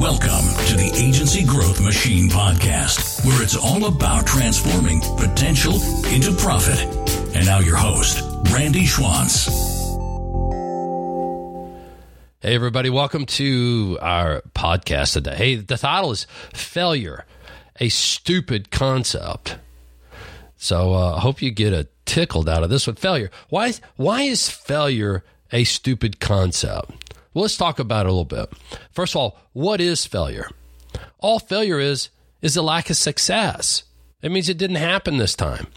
Welcome to the Agency Growth Machine podcast, where it's all about transforming potential into profit. And now your host, Randy Schwantz. Hey, everybody, welcome to our podcast today. Hey, the title is Failure, a Stupid Concept. So uh, I hope you get a tickled out of this one. Failure. Why, why is failure a stupid concept? Well, let's talk about it a little bit. First of all, what is failure? All failure is is a lack of success. It means it didn't happen this time.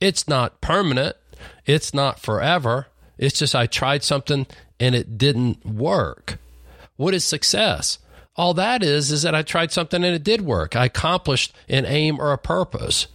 It's not permanent. It's not forever. It's just I tried something and it didn't work. What is success? All that is is that I tried something and it did work. I accomplished an aim or a purpose.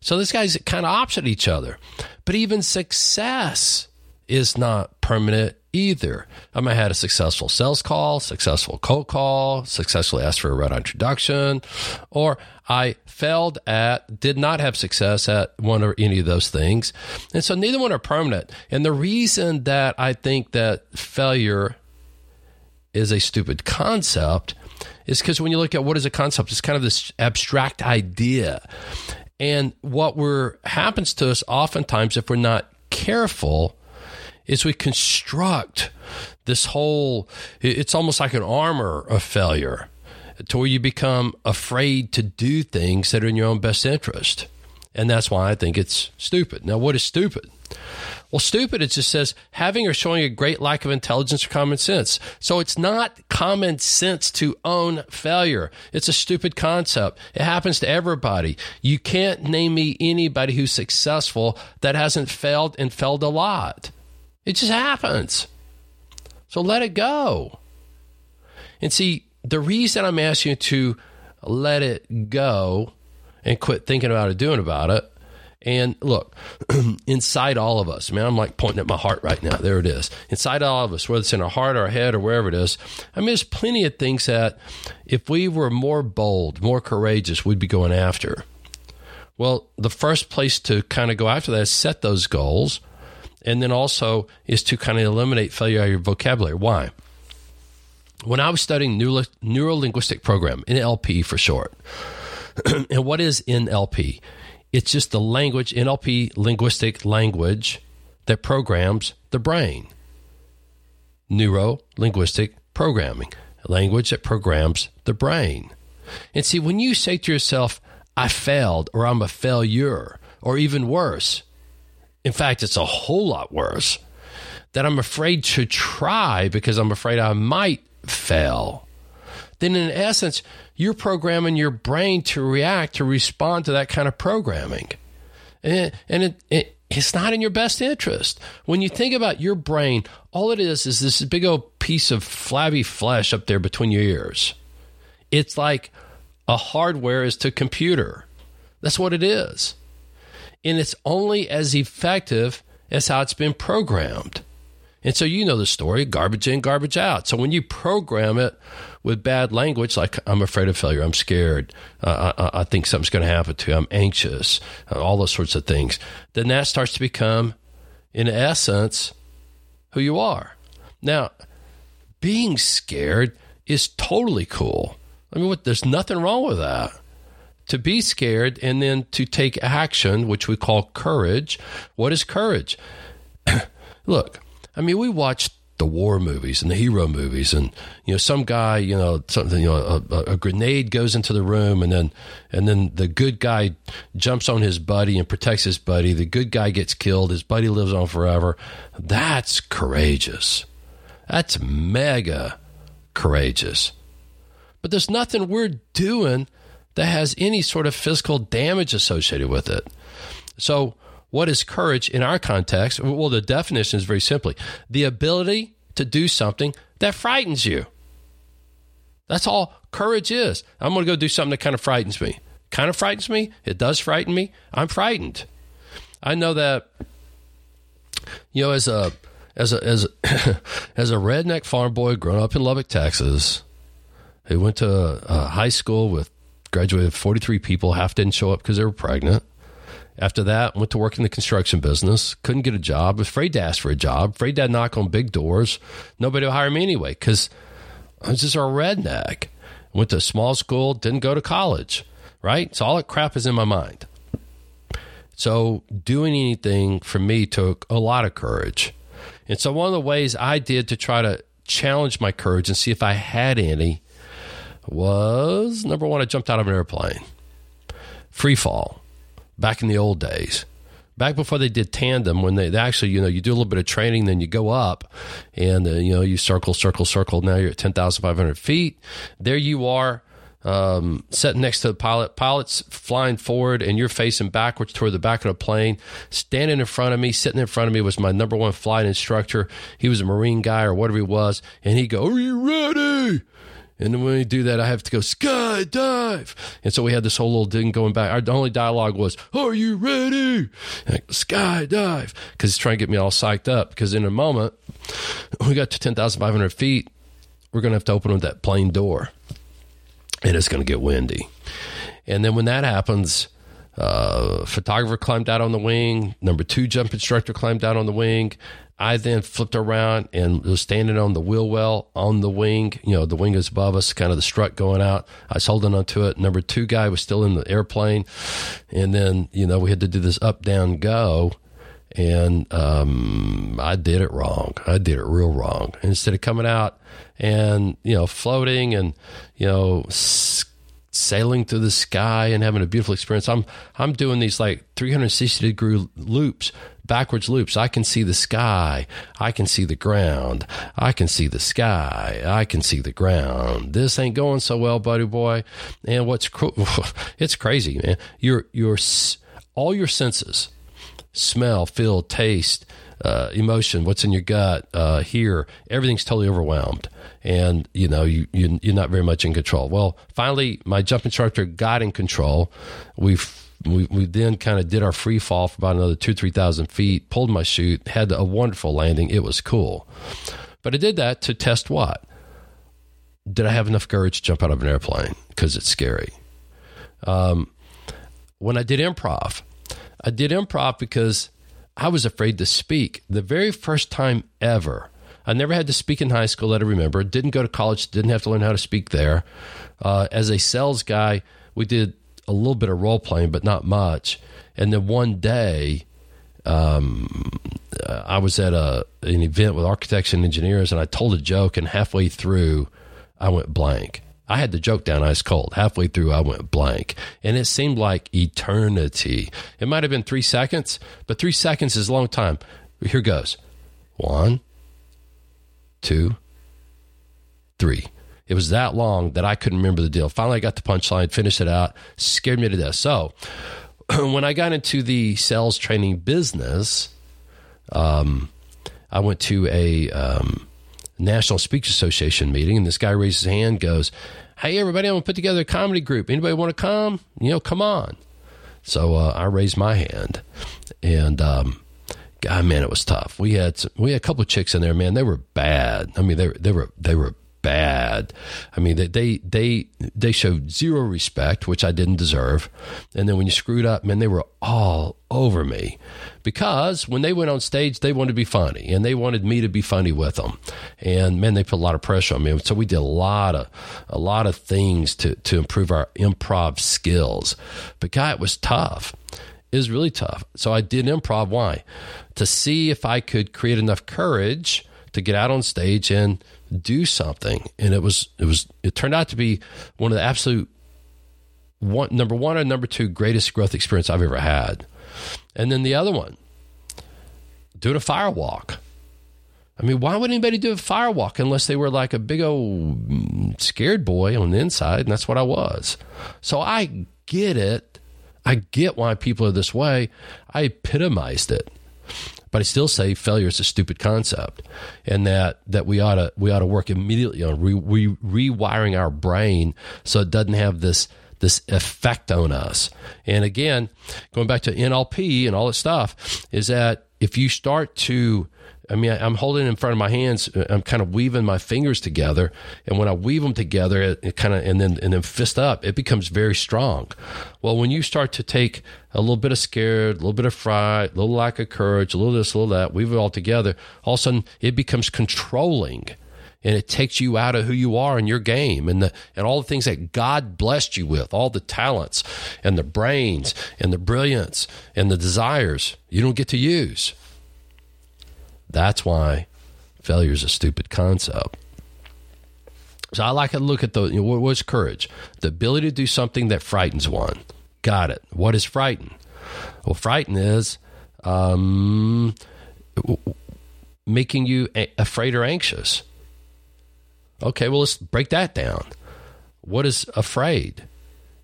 So this guy's kind of opposite each other. But even success is not permanent either. I might have had a successful sales call, successful cold call, successfully asked for a red introduction, or I failed at, did not have success at one or any of those things. And so neither one are permanent. And the reason that I think that failure is a stupid concept is because when you look at what is a concept, it's kind of this abstract idea. And what we're happens to us oftentimes if we're not careful is we construct this whole it's almost like an armor of failure to where you become afraid to do things that are in your own best interest. And that's why I think it's stupid. Now, what is stupid? Well, stupid, it just says having or showing a great lack of intelligence or common sense. So it's not common sense to own failure. It's a stupid concept. It happens to everybody. You can't name me anybody who's successful that hasn't failed and failed a lot. It just happens. So let it go. And see, the reason I'm asking you to let it go and quit thinking about it, doing about it. And look, inside all of us, man, I'm like pointing at my heart right now. There it is. Inside all of us, whether it's in our heart or our head or wherever it is, I mean, there's plenty of things that if we were more bold, more courageous, we'd be going after. Well, the first place to kind of go after that is set those goals and then also is to kind of eliminate failure out of your vocabulary. Why? When I was studying neuro linguistic program, NLP for short, and what is NLP? It's just the language, NLP linguistic language that programs the brain. Neuro linguistic programming, language that programs the brain. And see, when you say to yourself, I failed, or I'm a failure, or even worse, in fact, it's a whole lot worse that I'm afraid to try because I'm afraid I might fail. Then, in essence, you're programming your brain to react, to respond to that kind of programming. And, and it, it, it's not in your best interest. When you think about your brain, all it is is this big old piece of flabby flesh up there between your ears. It's like a hardware is to computer. That's what it is and it's only as effective as how it's been programmed. And so you know the story garbage in, garbage out. So when you program it with bad language, like I'm afraid of failure, I'm scared, uh, I, I, think something's going to happen to you, I'm anxious, uh, all those sorts of things, then that starts to become, in essence, who you are. Now, being scared is totally cool. I mean, what, there's nothing wrong with that to be scared and then to take action, which we call courage. What is courage? Look, I mean, we watch the war movies and the hero movies, and you know, some guy, you know, something, you know, a, a, grenade goes into the room, and then and then the good guy jumps on his buddy and protects his buddy. The good guy gets killed. His buddy lives on forever. That's courageous. That's mega courageous. But there's nothing we're doing that has any sort of physical damage associated with it. So, what is courage in our context? Well, the definition is very simply the ability to do something that frightens you. That's all courage is. I'm going to go do something that kind of frightens me. Kind of frightens me. It does frighten me. I'm frightened. I know that, you know, as a as a as a, as a redneck farm boy growing up in Lubbock, Texas, who went to a, a high school with graduated 43 people. Half didn't show up because they were pregnant. After that, went to work in the construction business. Couldn't get a job. Afraid to ask for a job. Afraid to knock on big doors. Nobody would hire me anyway because I was just a redneck. Went to a small school, didn't go to college, right? So all that crap is in my mind. So doing anything for me took a lot of courage. And so one of the ways I did to try to challenge my courage and see if I had any was number one, I jumped out of an airplane. Free fall. Back in the old days. Back before they did tandem when they, they, actually you know you do a little bit of training then you go up and uh, you know you circle circle circle. Now you're at 10,500 feet. There you are um, sitting next to the pilot. Pilot's flying forward and you're facing backwards toward the back of the plane. Standing in front of me sitting in front of me was my number one flight instructor. He was a marine guy or whatever he was. And he go are you ready and then when we do that, I have to go skydive. And so we had this whole little thing going back. Our only dialogue was, Are you ready? skydive. Because he's trying to get me all psyched up. Because in a moment, we got to 10,500 feet, we're going to have to open up that plane door. And it's going to get windy. And then when that happens, uh, photographer climbed out on the wing. Number two jump instructor climbed out on the wing. I then flipped around and was standing on the wheel well on the wing. You know, the wing is above us, kind of the strut going out. I was holding onto it. Number two guy was still in the airplane. And then, you know, we had to do this up, down, go. And um, I did it wrong. I did it real wrong. Instead of coming out and, you know, floating and, you know, sailing through the sky and having a beautiful experience. I'm I'm doing these like 360 degree loops, backwards loops. I can see the sky, I can see the ground, I can see the sky, I can see the ground. This ain't going so well, buddy boy. And what's it's crazy, man. Your your all your senses, smell, feel, taste, uh, emotion, what's in your gut, uh, here, everything's totally overwhelmed. And, you know, you, you, you're not very much in control. Well, finally, my jump instructor got in control. we we, we then kind of did our free fall for about another two, 3,000 feet, pulled my chute, had a wonderful landing. It was cool. But I did that to test what? Did I have enough courage to jump out of an airplane? Because it's scary. Um, when I did improv, I did improv because I was afraid to speak. The very first time ever, I never had to speak in high school that I remember. Didn't go to college, didn't have to learn how to speak there. Uh, as a sales guy, we did a little bit of role playing, but not much. And then one day, um, I was at a an event with architects and engineers, and I told a joke, and halfway through, I went blank. I had the joke down ice cold. Halfway through, I went blank. And it seemed like eternity. It might have been three seconds, but three seconds is a long time. Here goes one, two, three. It was that long that I couldn't remember the deal. Finally, I got the punchline, finished it out, scared me to death. So, when I got into the sales training business, um, I went to a um, National Speakers Association meeting, and this guy raises his hand, goes, "Hey, everybody, I'm gonna put together a comedy group. Anybody want to come? You know, come on." So uh, I raised my hand, and um, God, man, it was tough. We had some, we had a couple of chicks in there, man. They were bad. I mean, they they were they were bad. I mean, they, they they they showed zero respect, which I didn't deserve. And then when you screwed up, man, they were all over me because when they went on stage, they wanted to be funny, and they wanted me to be funny with them. And man, they put a lot of pressure on me. So we did a lot of a lot of things to to improve our improv skills. But God, it was tough. It was really tough. So I did improv. Why? To see if I could create enough courage to get out on stage and do something. And it was it was it turned out to be one of the absolute one number one or number two greatest growth experience I've ever had. And then the other one, doing a fire walk. I mean, why would anybody do a fire walk unless they were like a big old mm, scared boy on the inside? And that's what I was. So I get it. I get why people are this way. I epitomized it. But I still say failure is a stupid concept, and that, that we ought to we ought to work immediately on re, re, rewiring our brain so it doesn't have this this effect on us. And again, going back to NLP and all that stuff, is that if you start to I mean, I'm holding in front of my hands. Uh, I'm kind of weaving my fingers together, and when I weave them together, it, it, kind of and then and then fist up, it becomes very strong. Well, when you start to take a little bit of scared, a little bit of fright, a little lack of courage, a little this, a little that, weave it all together, all of a sudden it becomes controlling. And it takes you out of who you are and your game and the and all the things that God blessed you with, all the talents and the brains and the brilliance and the desires you don't get to use. That's why failure is a stupid concept. So I like to look at the you know, what's courage? The ability to do something that frightens one. Got it. What is frighten? Well, frighten is um, making you afraid or anxious. Okay, well, let's break that down. What is afraid?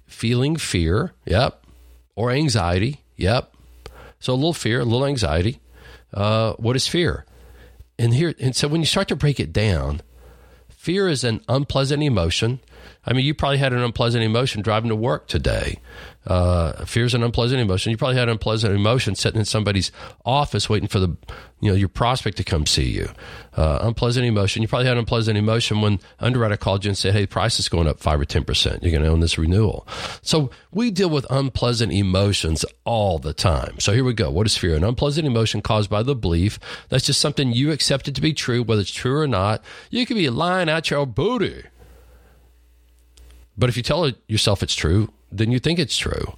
Feeling fear, yep. Or anxiety, yep. So a little fear, a little anxiety. Uh, what is fear? And here, and so when you start to break it down, fear is an unpleasant emotion. I mean, you probably had an unpleasant emotion driving to work today. Uh, fear is an unpleasant emotion. You probably had an unpleasant emotion sitting in somebody's office waiting for the, you know, your prospect to come see you. Uh, unpleasant emotion. You probably had an unpleasant emotion when underwriter called you and said, "Hey, price is going up five or ten percent. You're going to own this renewal." So we deal with unpleasant emotions all the time. So here we go. What is fear? An unpleasant emotion caused by the belief that's just something you accepted to be true, whether it's true or not. You could be lying out your booty. But if you tell yourself it's true, then you think it's true.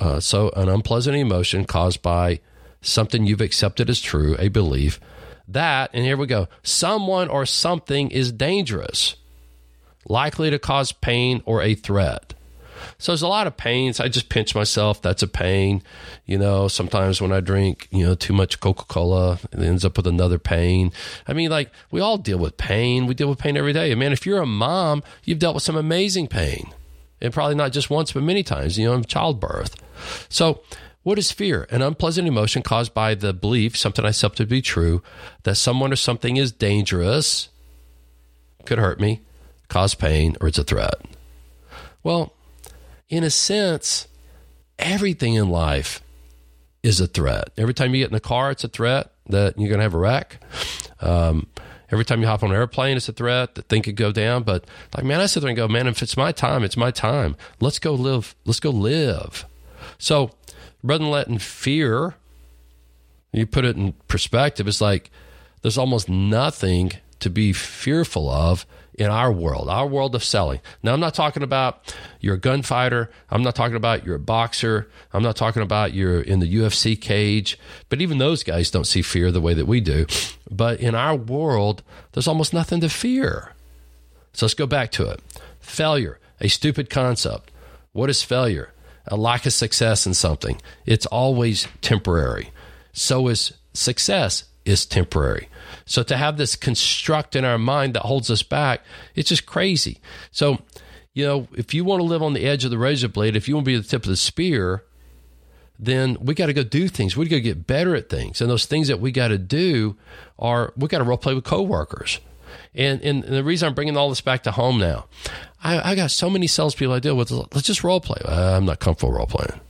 Uh, so, an unpleasant emotion caused by something you've accepted as true, a belief that, and here we go, someone or something is dangerous, likely to cause pain or a threat. So there's a lot of pains. I just pinch myself. That's a pain. You know, sometimes when I drink, you know, too much Coca Cola, it ends up with another pain. I mean, like, we all deal with pain. We deal with pain every day. And man, if you're a mom, you've dealt with some amazing pain. And probably not just once, but many times, you know, in childbirth. So, what is fear? An unpleasant emotion caused by the belief, something I accept to be true, that someone or something is dangerous, could hurt me, cause pain, or it's a threat. Well, in a sense, everything in life is a threat. Every time you get in a car, it's a threat that you're going to have a wreck. Um, every time you hop on an airplane, it's a threat that thing could go down. But like, man, I sit there and go, man, if it's my time, it's my time. Let's go live. Let's go live. So rather than letting fear, you put it in perspective, it's like there's almost nothing to be fearful of in our world, our world of selling. Now, I'm not talking about you're a gunfighter. I'm not talking about you're a boxer. I'm not talking about you're in the UFC cage. But even those guys don't see fear the way that we do. But in our world, there's almost nothing to fear. So let's go back to it. Failure, a stupid concept. What is failure? A lack of success in something. It's always temporary. So is success is temporary. So to have this construct in our mind that holds us back, it's just crazy. So, you know, if you want to live on the edge of the razor blade, if you want to be at the tip of the spear, then we got to go do things. We got to get better at things. And those things that we got to do are we got to role play with coworkers. And, and, and the reason I'm bringing all this back to home now, I, I got so many salespeople I deal with. Let's just role play. Uh, I'm not comfortable role playing.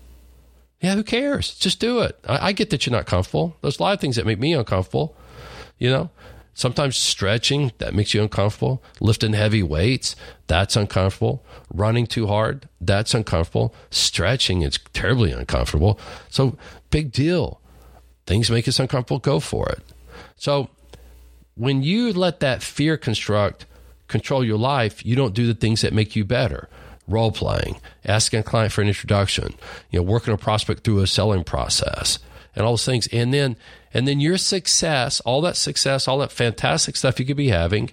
Yeah, who cares? Just do it. I, I, get that you're not comfortable. There's a lot of things that make me uncomfortable. You know, sometimes stretching that makes you uncomfortable. Lifting heavy weights that's uncomfortable. Running too hard that's uncomfortable. Stretching is terribly uncomfortable. So big deal. Things make us uncomfortable. Go for it. So when you let that fear construct control your life, you don't do the things that make you better role playing, asking a client for an introduction, you know, working a prospect through a selling process, and all those things. And then and then your success, all that success, all that fantastic stuff you could be having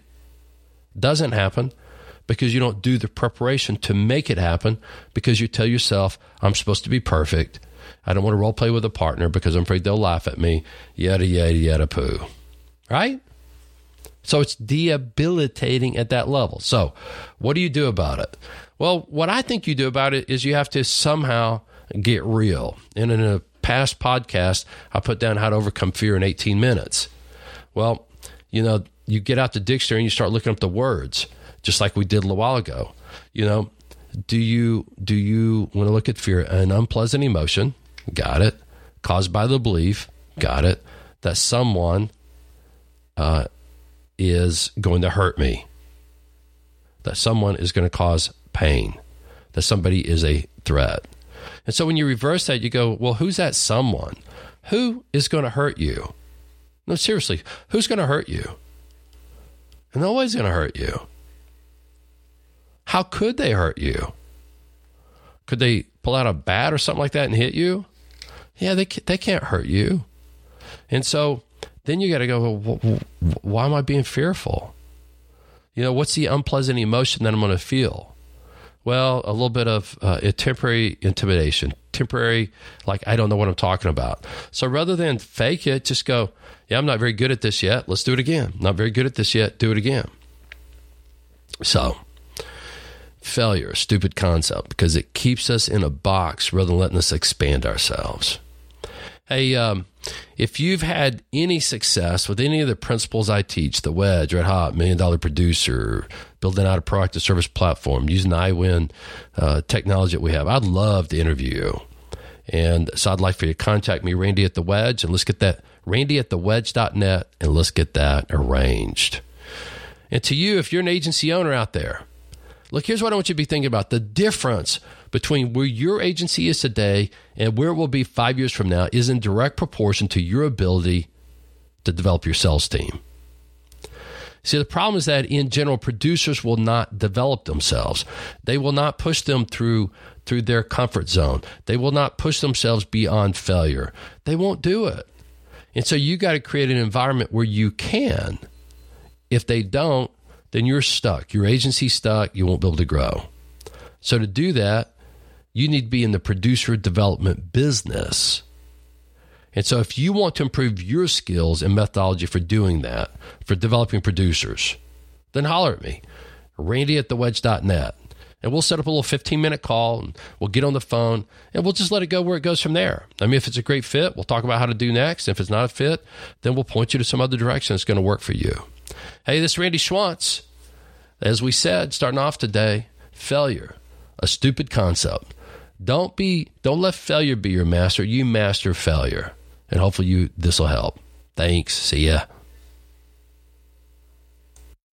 doesn't happen because you don't do the preparation to make it happen because you tell yourself, I'm supposed to be perfect. I don't want to role play with a partner because I'm afraid they'll laugh at me. Yada, yada, yada, poo. Right? So it's debilitating at that level. So, what do you do about it? Well, what I think you do about it is you have to somehow get real. And in a past podcast, I put down how to overcome fear in 18 minutes. Well, you know, you get out the dictionary and you start looking up the words, just like we did a while ago. You know, do you do you want to look at fear? An unpleasant emotion, got it. Caused by the belief, got it. That someone uh, is going to hurt me. That someone is going to cause pain, that somebody is a threat. And so when you reverse that, you go, well, who's that someone? Who is going to hurt you? No, seriously, who's going to hurt you? and nobody's going to hurt you. How could they hurt you? Could they pull out a bat or something like that and hit you? Yeah, they they can't hurt you. And so then you got to go, well, why am I being fearful? You know, what's the unpleasant emotion that I'm going to feel? Well, a little bit of uh, temporary intimidation, temporary, like, I don't know what I'm talking about. So rather than fake it, just go, yeah, I'm not very good at this yet. Let's do it again. Not very good at this yet. Do it again. So, failure, stupid concept, because it keeps us in a box rather than letting us expand ourselves. Um, if you've had any success with any of the principles I teach, the wedge, red hot, million dollar producer, building out a product or service platform, using the iWin uh, technology that we have, I'd love to interview you. And so I'd like for you to contact me, Randy at the Wedge, and let's get that, Randy at the wedge.net, and let's get that arranged. And to you, if you're an agency owner out there, look, here's what I want you to be thinking about the difference between where your agency is today and where it will be five years from now is in direct proportion to your ability to develop your sales team. See, the problem is that in general, producers will not develop themselves. They will not push them through through their comfort zone. They will not push themselves beyond failure. They won't do it. And so you got to create an environment where you can. If they don't, then you're stuck. Your agency's stuck. You won't be able to grow. So to do that, you need to be in the producer development business. And so, if you want to improve your skills and methodology for doing that, for developing producers, then holler at me, randy at thewedge.net. And we'll set up a little 15 minute call and we'll get on the phone and we'll just let it go where it goes from there. I mean, if it's a great fit, we'll talk about how to do next. If it's not a fit, then we'll point you to some other direction that's going to work for you. Hey, this is Randy Schwantz. As we said, starting off today, failure, a stupid concept. Don't be don't let failure be your master. You master failure. And hopefully you this will help. Thanks. See ya.